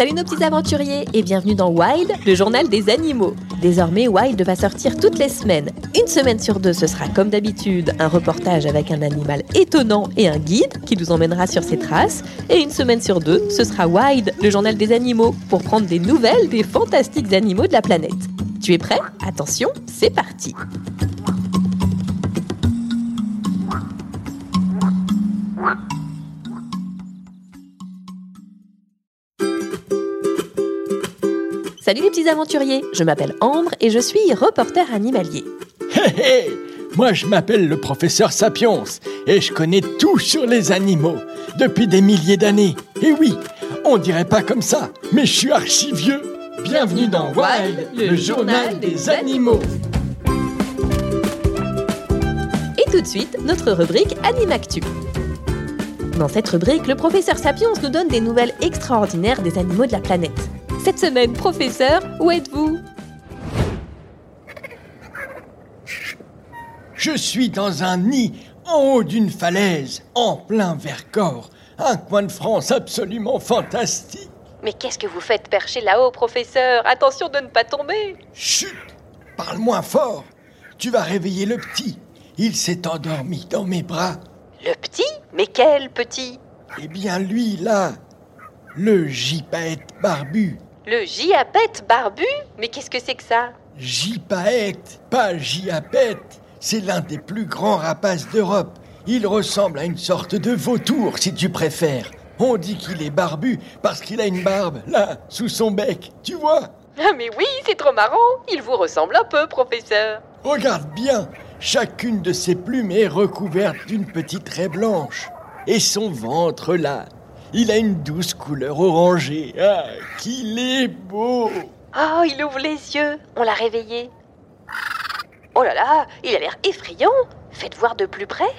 Salut nos petits aventuriers et bienvenue dans Wild, le journal des animaux. Désormais, Wild va sortir toutes les semaines. Une semaine sur deux, ce sera comme d'habitude un reportage avec un animal étonnant et un guide qui nous emmènera sur ses traces. Et une semaine sur deux, ce sera Wild, le journal des animaux, pour prendre des nouvelles des fantastiques animaux de la planète. Tu es prêt? Attention, c'est parti Salut les petits aventuriers, je m'appelle Ambre et je suis reporter animalier. Hé hé Moi je m'appelle le professeur Sapiens et je connais tout sur les animaux depuis des milliers d'années. Et oui, on dirait pas comme ça, mais je suis archi vieux. Bienvenue dans Wild, le journal des animaux. Et tout de suite, notre rubrique Animactu. Dans cette rubrique, le professeur Sapiens nous donne des nouvelles extraordinaires des animaux de la planète. Cette semaine, professeur, où êtes-vous Je suis dans un nid en haut d'une falaise, en plein Vercors. Un coin de France absolument fantastique. Mais qu'est-ce que vous faites percher là-haut, professeur? Attention de ne pas tomber Chut Parle moins fort. Tu vas réveiller le petit. Il s'est endormi dans mes bras. Le petit? Mais quel petit? Eh bien, lui, là, le gypaète barbu. Le giapette barbu? Mais qu'est-ce que c'est que ça? Gypaète, pas giapette. C'est l'un des plus grands rapaces d'Europe. Il ressemble à une sorte de vautour, si tu préfères. On dit qu'il est barbu parce qu'il a une barbe, là, sous son bec, tu vois? Ah mais oui, c'est trop marrant Il vous ressemble un peu, professeur Regarde bien, chacune de ses plumes est recouverte d'une petite raie blanche. Et son ventre, là, il a une douce couleur orangée. Ah, qu'il est beau Oh, il ouvre les yeux On l'a réveillé. Oh là là, il a l'air effrayant Faites voir de plus près.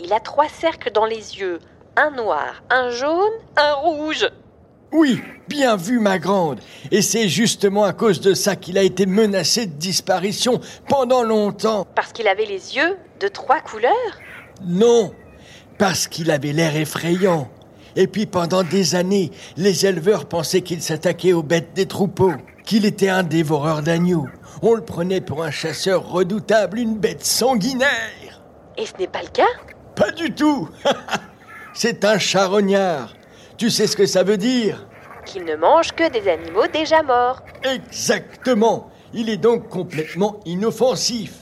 Il a trois cercles dans les yeux. Un noir, un jaune, un rouge. Oui, bien vu, ma grande. Et c'est justement à cause de ça qu'il a été menacé de disparition pendant longtemps. Parce qu'il avait les yeux de trois couleurs? Non, parce qu'il avait l'air effrayant. Et puis pendant des années, les éleveurs pensaient qu'il s'attaquait aux bêtes des troupeaux, qu'il était un dévoreur d'agneaux. On le prenait pour un chasseur redoutable, une bête sanguinaire. Et ce n'est pas le cas? Pas du tout. C'est un charognard. Tu sais ce que ça veut dire? Qu'il ne mange que des animaux déjà morts. Exactement. Il est donc complètement inoffensif.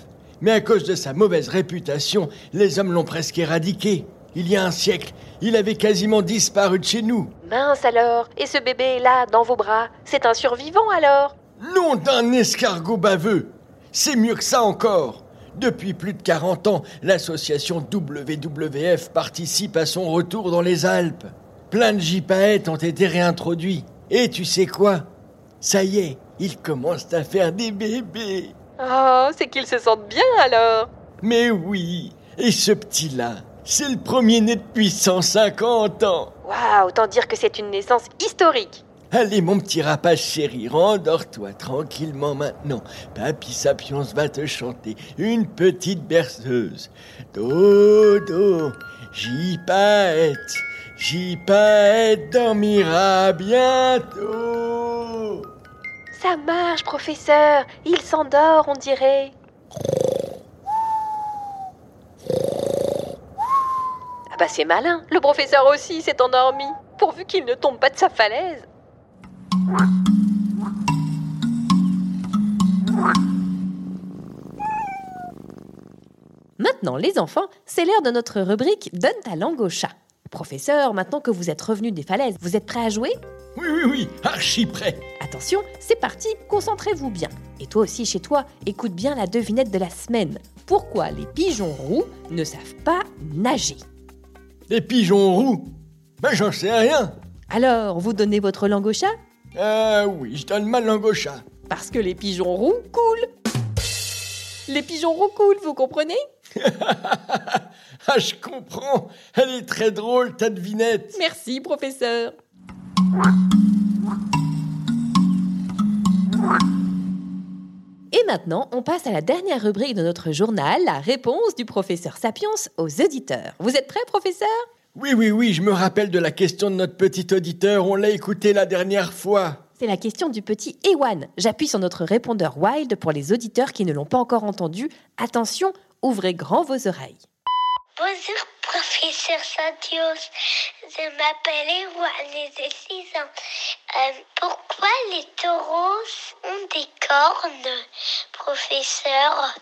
Mais à cause de sa mauvaise réputation, les hommes l'ont presque éradiqué. Il y a un siècle, il avait quasiment disparu de chez nous. Mince alors Et ce bébé est là, dans vos bras C'est un survivant alors Nom d'un escargot baveux C'est mieux que ça encore Depuis plus de 40 ans, l'association WWF participe à son retour dans les Alpes. Plein de gypaètes ont été réintroduits. Et tu sais quoi? Ça y est, ils commencent à faire des bébés. Oh, c'est qu'ils se sentent bien alors Mais oui, et ce petit-là, c'est le premier né depuis 150 ans. Waouh, autant dire que c'est une naissance historique. Allez, mon petit rapace chéri, rendors-toi tranquillement maintenant. Papy Sapiens va te chanter une petite berceuse. Dodo, j'y pète, j'y pète, dormira bientôt. Ça marche, professeur. Il s'endort, on dirait. pas ses malins. Le professeur aussi s'est endormi. Pourvu qu'il ne tombe pas de sa falaise. Maintenant, les enfants, c'est l'heure de notre rubrique Donne ta langue au chat. Professeur, maintenant que vous êtes revenu des falaises, vous êtes prêt à jouer? Oui, oui, oui, archi prêt. Attention, c'est parti, concentrez-vous bien. Et toi aussi chez toi, écoute bien la devinette de la semaine. Pourquoi les pigeons roux ne savent pas nager? Les pigeons roux Ben j'en sais rien. Alors, vous donnez votre langue au chat? Euh, oui, je donne ma langue au chat. Parce que les pigeons roux coulent. Les pigeons roux coulent, vous comprenez? Ah, je comprends. Elle est très drôle, ta devinette. Merci, professeur. Et maintenant, on passe à la dernière rubrique de notre journal, la réponse du professeur Sapiens aux auditeurs. Vous êtes prêts, professeur? Oui, oui, oui, je me rappelle de la question de notre petit auditeur. On l'a écouté la dernière fois. C'est la question du petit Ewan. J'appuie sur notre répondeur Wild pour les auditeurs qui ne l'ont pas encore entendu. Attention, ouvrez grand vos oreilles. Bonjour, professeur Santios. Je m'appelle Ewan et j'ai 6 ans. Euh, pourquoi les taureaux ont des cornes, professeur?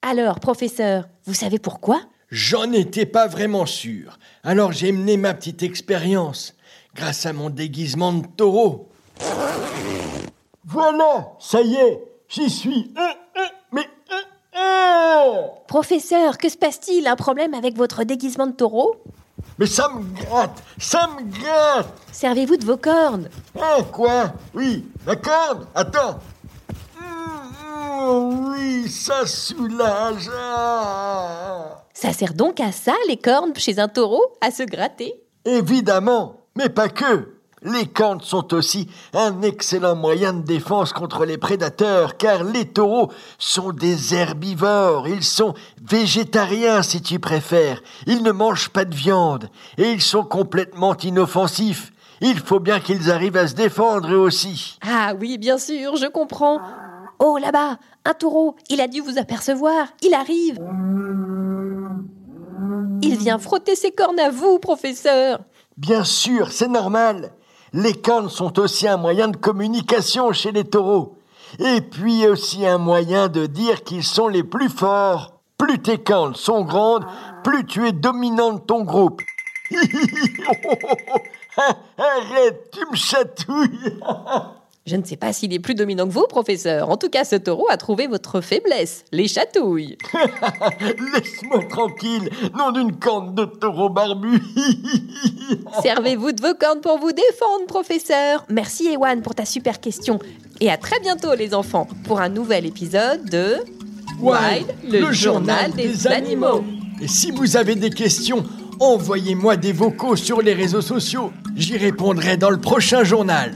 Alors, professeur, vous savez pourquoi? J'en étais pas vraiment sûr. Alors j'ai mené ma petite expérience. Grâce à mon déguisement de taureau. Voilà, ça y est, j'y suis. Euh, euh, mais. euh, euh. Professeur, que se passe-t-il Un problème avec votre déguisement de taureau? Mais ça me gratte, ça me gratte. Servez-vous de vos cornes. Hein, quoi? Oui, la corde Attends. Hum, oui, ça soulage. Ah. Ça sert donc à ça, les cornes, chez un taureau, à se gratter Évidemment, mais pas que. Les cornes sont aussi un excellent moyen de défense contre les prédateurs, car les taureaux sont des herbivores, ils sont végétariens si tu préfères, ils ne mangent pas de viande, et ils sont complètement inoffensifs. Il faut bien qu'ils arrivent à se défendre eux aussi. Ah oui, bien sûr, je comprends. Oh, là-bas, un taureau, il a dû vous apercevoir, il arrive. Il vient frotter ses cornes à vous, professeur. Bien sûr, c'est normal. Les cornes sont aussi un moyen de communication chez les taureaux. Et puis aussi un moyen de dire qu'ils sont les plus forts. Plus tes cornes sont grandes, plus tu es dominant de ton groupe. Arrête, tu me chatouilles. Je ne sais pas s'il est plus dominant que vous, professeur. En tout cas, ce taureau a trouvé votre faiblesse, les chatouilles. Laisse-moi tranquille, nom d'une corne de taureau barbu. Servez-vous de vos cornes pour vous défendre, professeur. Merci, Ewan, pour ta super question. Et à très bientôt, les enfants, pour un nouvel épisode de Wild, le, journal des, animaux. Et si vous avez des questions, envoyez-moi des vocaux sur les réseaux sociaux. J'y répondrai dans le prochain journal.